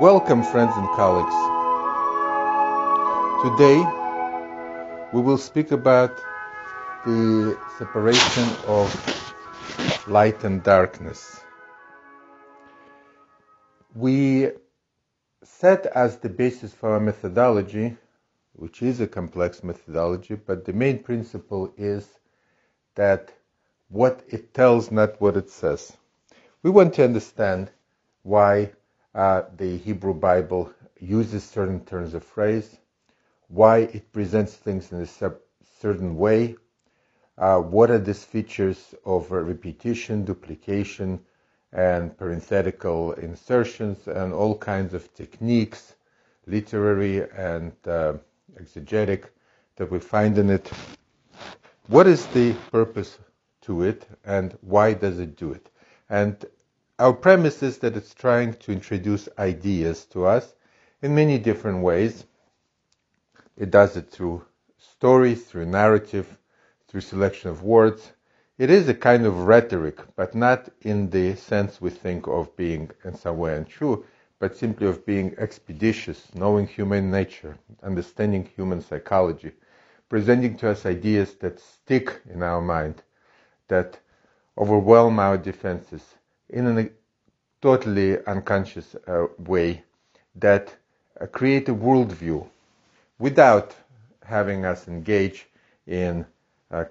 Welcome, friends and colleagues. Today we will speak about the separation of light and darkness. We set as the basis for our methodology, which is a complex methodology, but the main principle is that what it tells, not what it says. We want to understand why uh, the Hebrew Bible uses certain turns of phrase, why it presents things in a certain way, uh, what are these features of repetition, duplication, and parenthetical insertions, and all kinds of techniques, literary and uh, exegetic, that we find in it. What is the purpose to it, and why does it do it? And our premise is that it's trying to introduce ideas to us in many different ways. It does it through stories, through narrative, through selection of words. It is a kind of rhetoric, but not in the sense we think of being in some way untrue, but simply of being expeditious, knowing human nature, understanding human psychology, presenting to us ideas that stick in our mind, that overwhelm our defenses, in a totally unconscious uh, way that uh, create a worldview without having us engage in uh, uh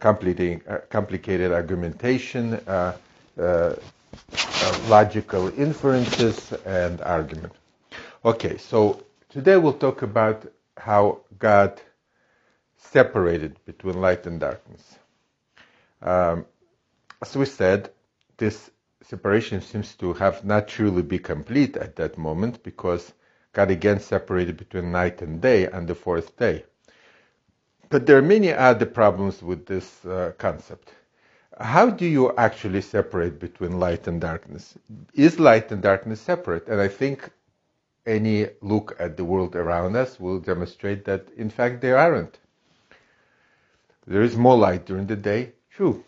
complicated argumentation, uh, uh, logical inferences, and argument. Okay, so today we'll talk about how God separated between light and darkness. Um, as we said, this separation seems to have not truly be complete at that moment because God again separated between night and day on the fourth day. But there are many other problems with this uh, concept. How do you actually separate between light and darkness? Is light and darkness separate? And I think any look at the world around us will demonstrate that in fact they aren't. There is more light during the day, true.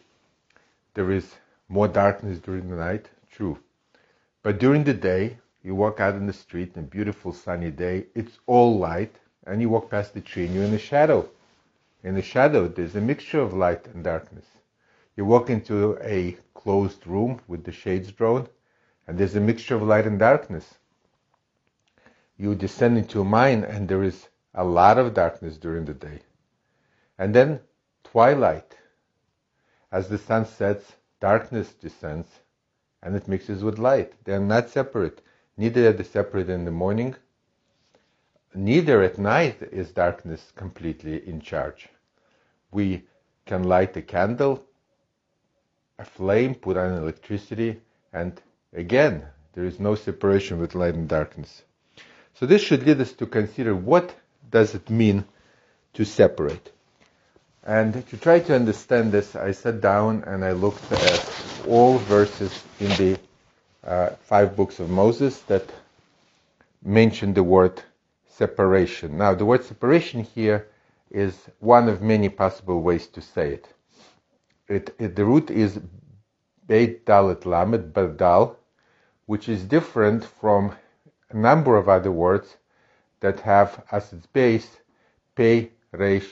There is more darkness during the night, true. But during the day, you walk out in the street in a beautiful sunny day, it's all light, and you walk past the tree and you're in the shadow. In the shadow, there's a mixture of light and darkness. You walk into a closed room with the shades drawn, and there's a mixture of light and darkness. You descend into a mine, and there is a lot of darkness during the day. And then twilight. As the sun sets, darkness descends and it mixes with light. They are not separate. Neither are they separate in the morning. Neither at night is darkness completely in charge. We can light a candle, a flame, put on electricity, and again, there is no separation with light and darkness. So this should lead us to consider what does it mean to separate. And to try to understand this, I sat down and I looked at all verses in the uh, five books of Moses that mention the word separation. Now, the word separation here is one of many possible ways to say it. it, it the root is Beit Dalet Lamed, Badal, which is different from a number of other words that have as its base Pei, Reish,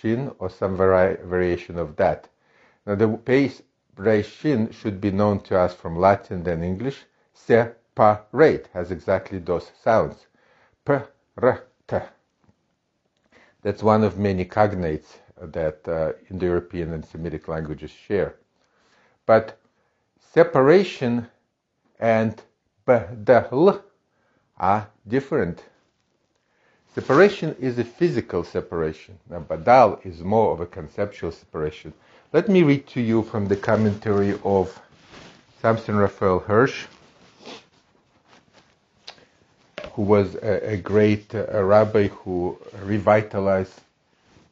shin or some vari- variation of that. Now the base shin should be known to us from Latin and English. Separate has exactly those sounds. P-r-t. That's one of many cognates that uh, Indo-European and Semitic languages share. But separation and badal are different. Separation is a physical separation. Now, Badal is more of a conceptual separation. Let me read to you from the commentary of Samson Raphael Hirsch, who was a, a great uh, rabbi who revitalized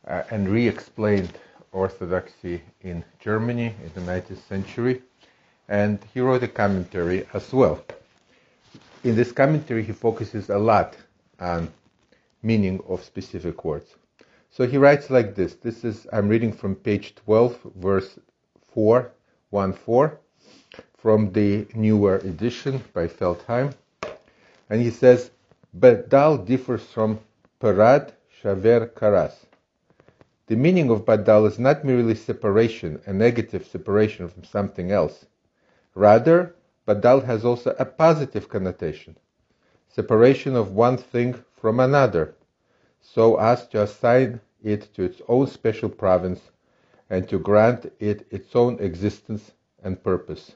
uh, and re explained Orthodoxy in Germany in the 19th century. And he wrote a commentary as well. In this commentary, he focuses a lot on meaning of specific words. So he writes like this. This is, I'm reading from page 12, verse 4, 1 4, from the newer edition by Feldheim. And he says, Badal differs from parad, shaver, karas. The meaning of badal is not merely separation, a negative separation from something else. Rather, badal has also a positive connotation, separation of one thing from another, so as to assign it to its own special province and to grant it its own existence and purpose.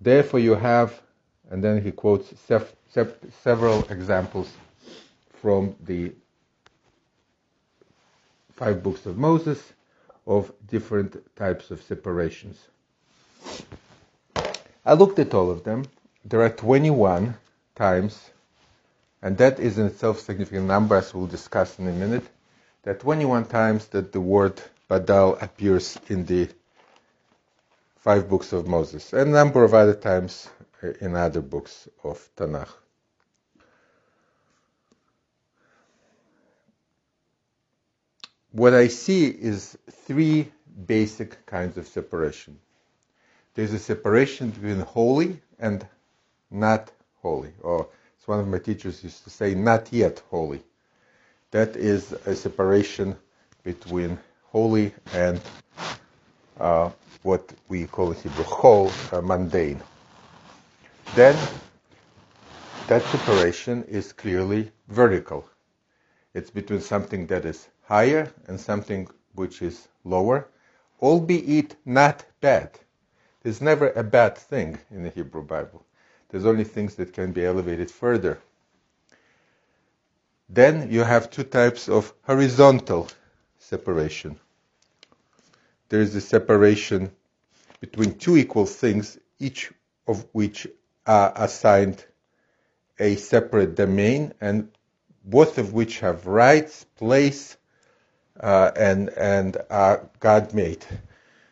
Therefore, you have, and then he quotes several examples from the five books of Moses of different types of separations. I looked at all of them. There are 21 times, and that is in itself significant number, as we'll discuss in a minute. Are 21 times that the word Badal appears in the five books of Moses, and a number of other times uh, in other books of Tanakh. what I see is three basic kinds of separation. There's a separation between holy and not holy, or one of my teachers used to say, not yet holy. That is a separation between holy and uh, what we call in Hebrew chol, uh, mundane. Then that separation is clearly vertical. It's between something that is higher and something which is lower, albeit not bad. There's never a bad thing in the Hebrew Bible. There's only things that can be elevated further. Then you have two types of horizontal separation. There is a separation between two equal things, each of which are assigned a separate domain, and both of which have rights, place, uh, and and are God made.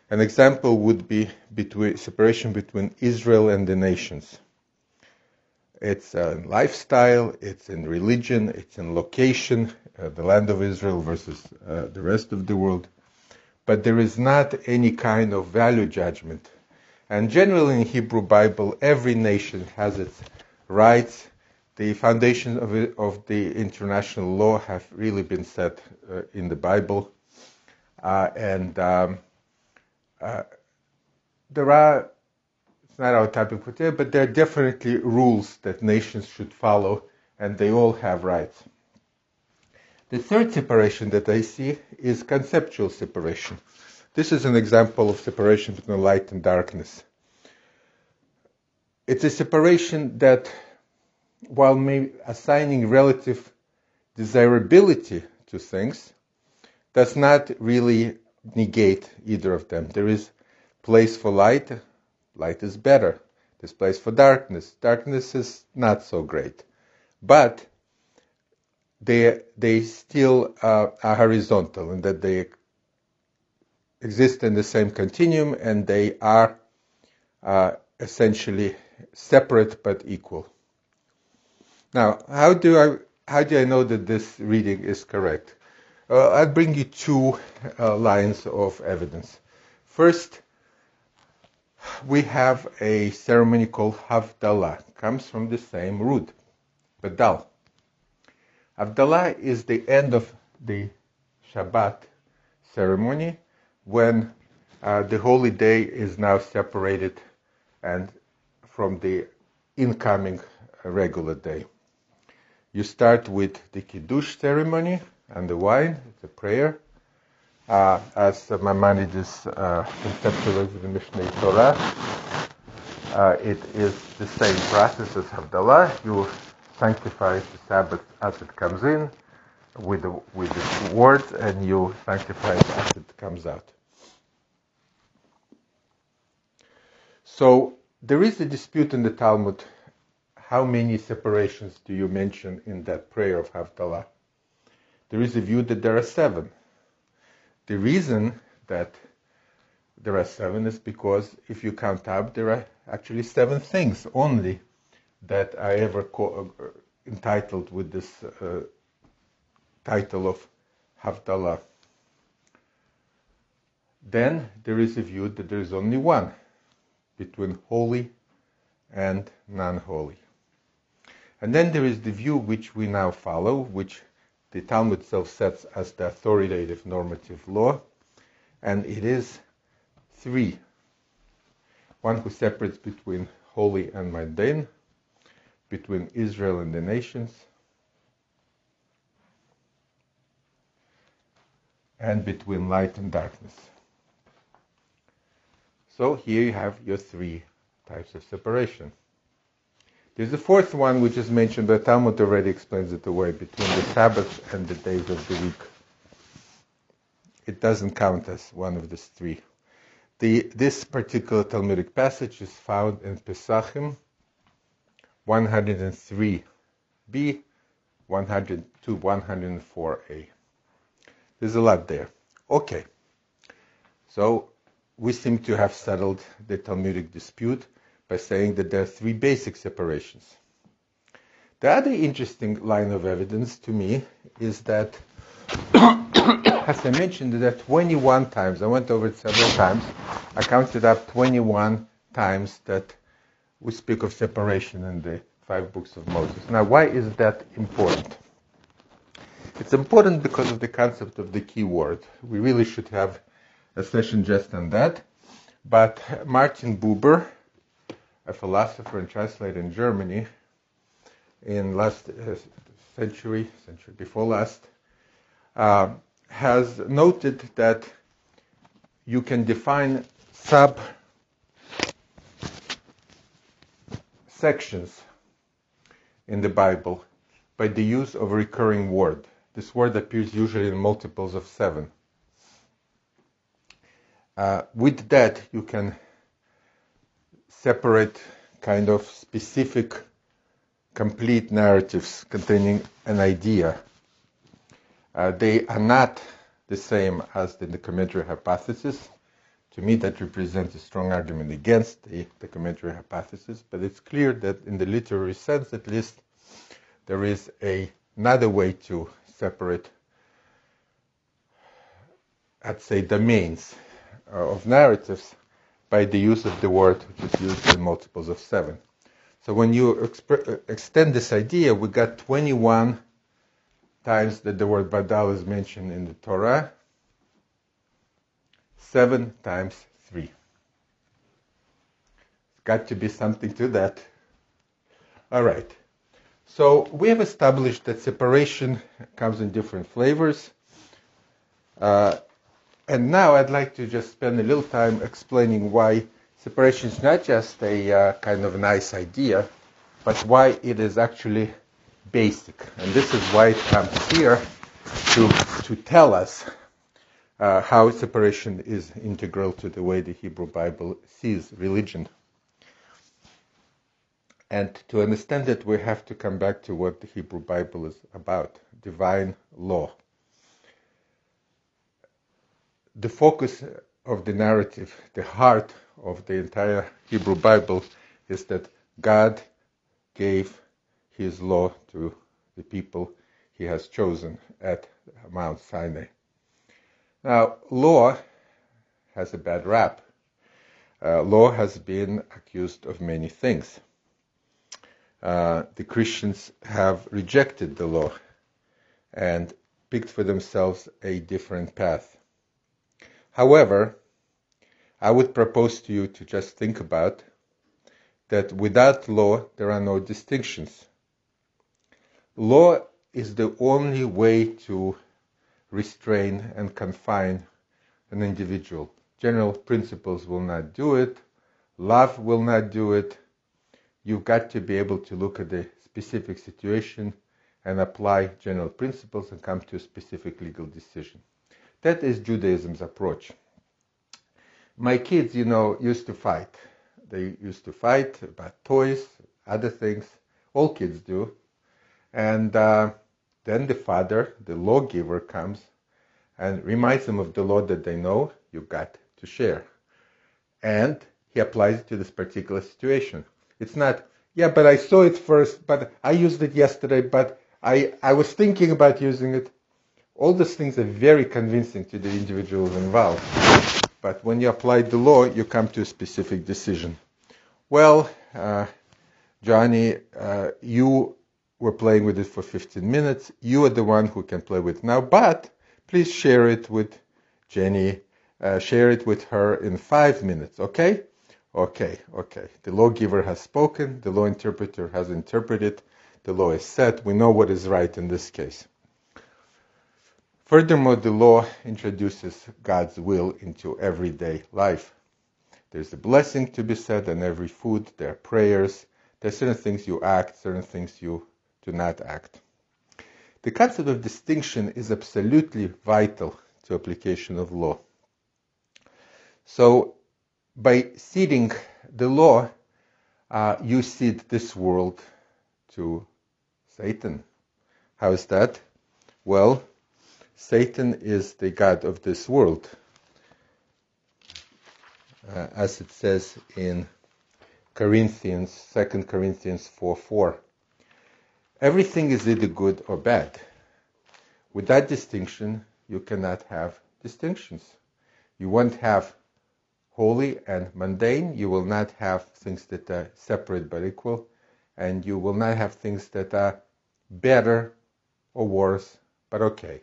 An example would be between separation between Israel and the nations. It's in lifestyle, it's in religion, it's in location, uh, the land of Israel versus uh, the rest of the world. But there is not any kind of value judgment. And generally in Hebrew Bible, every nation has its rights the foundations of, of the international law have really been set uh, in the Bible, uh, and um, uh, there are. It's not our topic for today, but there are definitely rules that nations should follow, and they all have rights. The third separation that I see is conceptual separation. This is an example of separation between light and darkness. It's a separation that while assigning relative desirability to things, does not really negate either of them. There is place for light, light is better. There's place for darkness, darkness is not so great. But they, they still uh, are horizontal in that they exist in the same continuum and they are uh, essentially separate but equal. Now, how do I how do I know that this reading is correct? Uh, I'll bring you two uh, lines of evidence. First, we have a ceremony called Havdalah. Comes from the same root, Badal. Havdalah is the end of the Shabbat ceremony when uh, the holy day is now separated and from the incoming regular day. You start with the Kiddush ceremony and the wine, the prayer. Uh, as Maimonides uh, conceptualized in the Mishneh Torah, uh, it is the same process as Havdalah. You sanctify the Sabbath as it comes in with the, with the words, and you sanctify it as it comes out. So there is a dispute in the Talmud how many separations do you mention in that prayer of Havdalah? There is a view that there are seven. The reason that there are seven is because if you count up, there are actually seven things only that are ever co- uh, entitled with this uh, title of Havdalah. Then there is a view that there is only one between holy and non holy. And then there is the view which we now follow, which the Talmud itself sets as the authoritative normative law, and it is three. One who separates between holy and mundane, between Israel and the nations, and between light and darkness. So here you have your three types of separation. There's a fourth one which is mentioned, but Talmud already explains it away between the Sabbath and the days of the week. It doesn't count as one of these three. The, this particular Talmudic passage is found in Pesachim 103b, 100 to 104a. There's a lot there. Okay. So we seem to have settled the Talmudic dispute by saying that there are three basic separations. The other interesting line of evidence to me is that, as I mentioned, there are 21 times, I went over it several times, I counted up 21 times that we speak of separation in the five books of Moses. Now, why is that important? It's important because of the concept of the key word. We really should have a session just on that. But Martin Buber, a philosopher and translator in Germany in last uh, century, century before last, uh, has noted that you can define sub sections in the Bible by the use of a recurring word. This word appears usually in multiples of seven. Uh, with that, you can separate kind of specific complete narratives containing an idea. Uh, they are not the same as the documentary hypothesis. To me, that represents a strong argument against the documentary hypothesis, but it's clear that in the literary sense, at least, there is a, another way to separate, I'd say, domains uh, of narratives by the use of the word which is used in multiples of seven. So when you exp- extend this idea, we got 21 times that the word badal is mentioned in the Torah, seven times three. It's got to be something to that. All right. So we have established that separation comes in different flavors. Uh, and now I'd like to just spend a little time explaining why separation is not just a uh, kind of nice idea, but why it is actually basic. And this is why it comes here to, to tell us uh, how separation is integral to the way the Hebrew Bible sees religion. And to understand that, we have to come back to what the Hebrew Bible is about divine law the focus of the narrative, the heart of the entire Hebrew Bible is that God gave his law to the people he has chosen at Mount Sinai. Now, law has a bad rap. Uh, law has been accused of many things. Uh, the Christians have rejected the law and picked for themselves a different path. However, I would propose to you to just think about that without law there are no distinctions. Law is the only way to restrain and confine an individual. General principles will not do it, love will not do it. You've got to be able to look at the specific situation and apply general principles and come to a specific legal decision. That is Judaism's approach. My kids, you know, used to fight. They used to fight about toys, other things. All kids do. And uh, then the father, the lawgiver, comes and reminds them of the law that they know you've got to share. And he applies it to this particular situation. It's not, yeah, but I saw it first, but I used it yesterday, but I, I was thinking about using it. All those things are very convincing to the individuals involved. But when you apply the law, you come to a specific decision. Well, uh, Johnny, uh, you were playing with it for 15 minutes. You are the one who can play with it now, but please share it with Jenny. Uh, share it with her in five minutes, okay? Okay, okay. The lawgiver has spoken, the law interpreter has interpreted, the law is set. We know what is right in this case. Furthermore, the law introduces God's will into everyday life. There's a blessing to be said on every food, there are prayers, there are certain things you act, certain things you do not act. The concept of distinction is absolutely vital to application of law. So, by ceding the law, uh, you cede this world to Satan. How is that? Well, Satan is the God of this world. Uh, as it says in Corinthians, 2 Corinthians 4 4. Everything is either good or bad. With that distinction, you cannot have distinctions. You won't have holy and mundane. You will not have things that are separate but equal. And you will not have things that are better or worse but okay.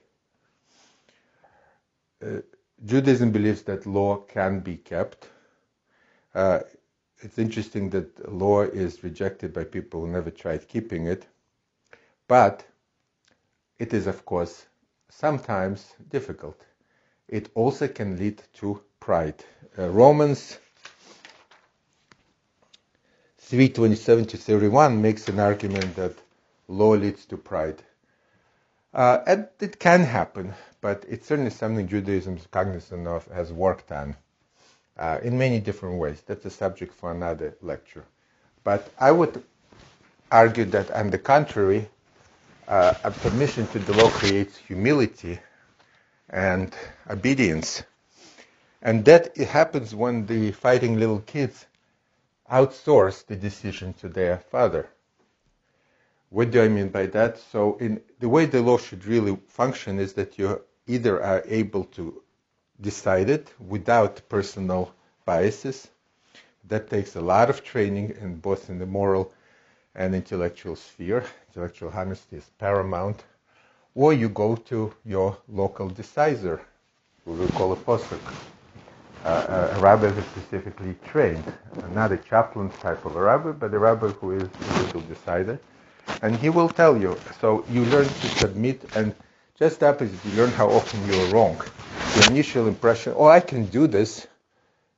Uh, Judaism believes that law can be kept. Uh, it's interesting that law is rejected by people who never tried keeping it, but it is, of course, sometimes difficult. It also can lead to pride. Uh, Romans 3:27 to 31 makes an argument that law leads to pride. Uh, and it can happen, but it's certainly something Judaism is cognizant of, has worked on uh, in many different ways. That's a subject for another lecture. But I would argue that, on the contrary, uh, a permission to the law creates humility and obedience. And that it happens when the fighting little kids outsource the decision to their father. What do I mean by that? So, in the way the law should really function is that you either are able to decide it without personal biases. That takes a lot of training, in both in the moral and intellectual sphere. Intellectual honesty is paramount. Or you go to your local decider, who we call a posek, uh, a rabbi who is specifically trained, not a chaplain type of a rabbi, but a rabbi who is a legal decider. And he will tell you. So you learn to submit, and just opposite, you learn how often you are wrong. The initial impression, oh, I can do this,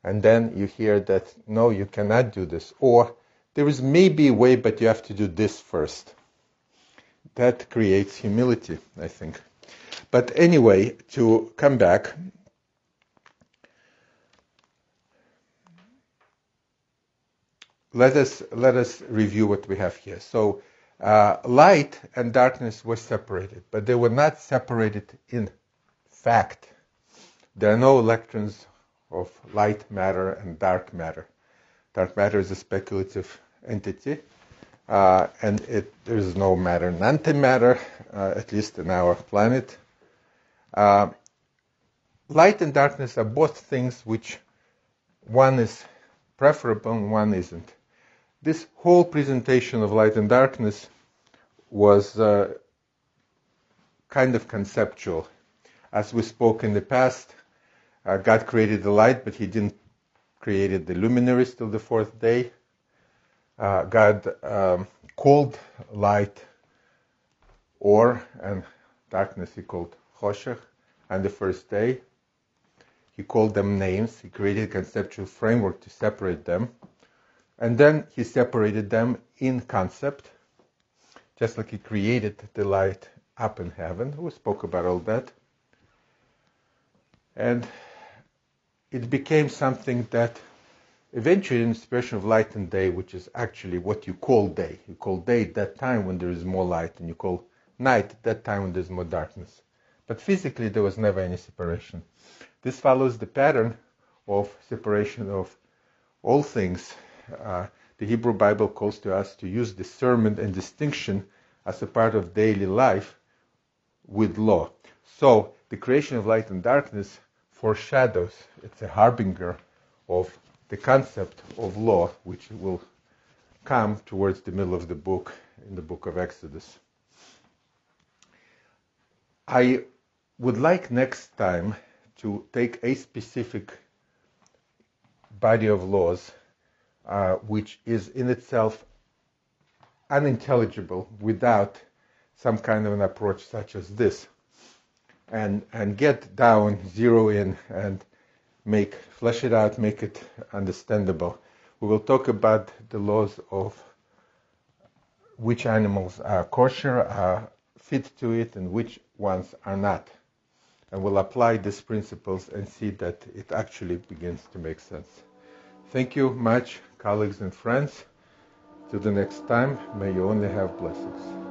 and then you hear that, no, you cannot do this. Or there is maybe a way, but you have to do this first. That creates humility, I think. But anyway, to come back, let us let us review what we have here. So, uh, light and darkness were separated, but they were not separated in fact. There are no electrons of light matter and dark matter. Dark matter is a speculative entity, uh, and it, there is no matter and antimatter, uh, at least in our planet. Uh, light and darkness are both things which one is preferable and one isn't. This whole presentation of light and darkness was uh, kind of conceptual. As we spoke in the past, uh, God created the light, but He didn't create the luminaries till the fourth day. Uh, God um, called light or and darkness He called choshech on the first day. He called them names. He created a conceptual framework to separate them. And then he separated them in concept, just like he created the light up in heaven. We spoke about all that. And it became something that eventually in the expression of light and day, which is actually what you call day. You call day at that time when there is more light, and you call night at that time when there's more darkness. But physically, there was never any separation. This follows the pattern of separation of all things uh, the Hebrew Bible calls to us to use discernment and distinction as a part of daily life with law. So the creation of light and darkness foreshadows, it's a harbinger of the concept of law, which will come towards the middle of the book in the book of Exodus. I would like next time to take a specific body of laws uh, which is in itself unintelligible without some kind of an approach such as this. And and get down zero in and make flesh it out make it understandable. We will talk about the laws of which animals are kosher are fit to it and which ones are not. And we'll apply these principles and see that it actually begins to make sense. Thank you much colleagues and friends. Till the next time may you only have blessings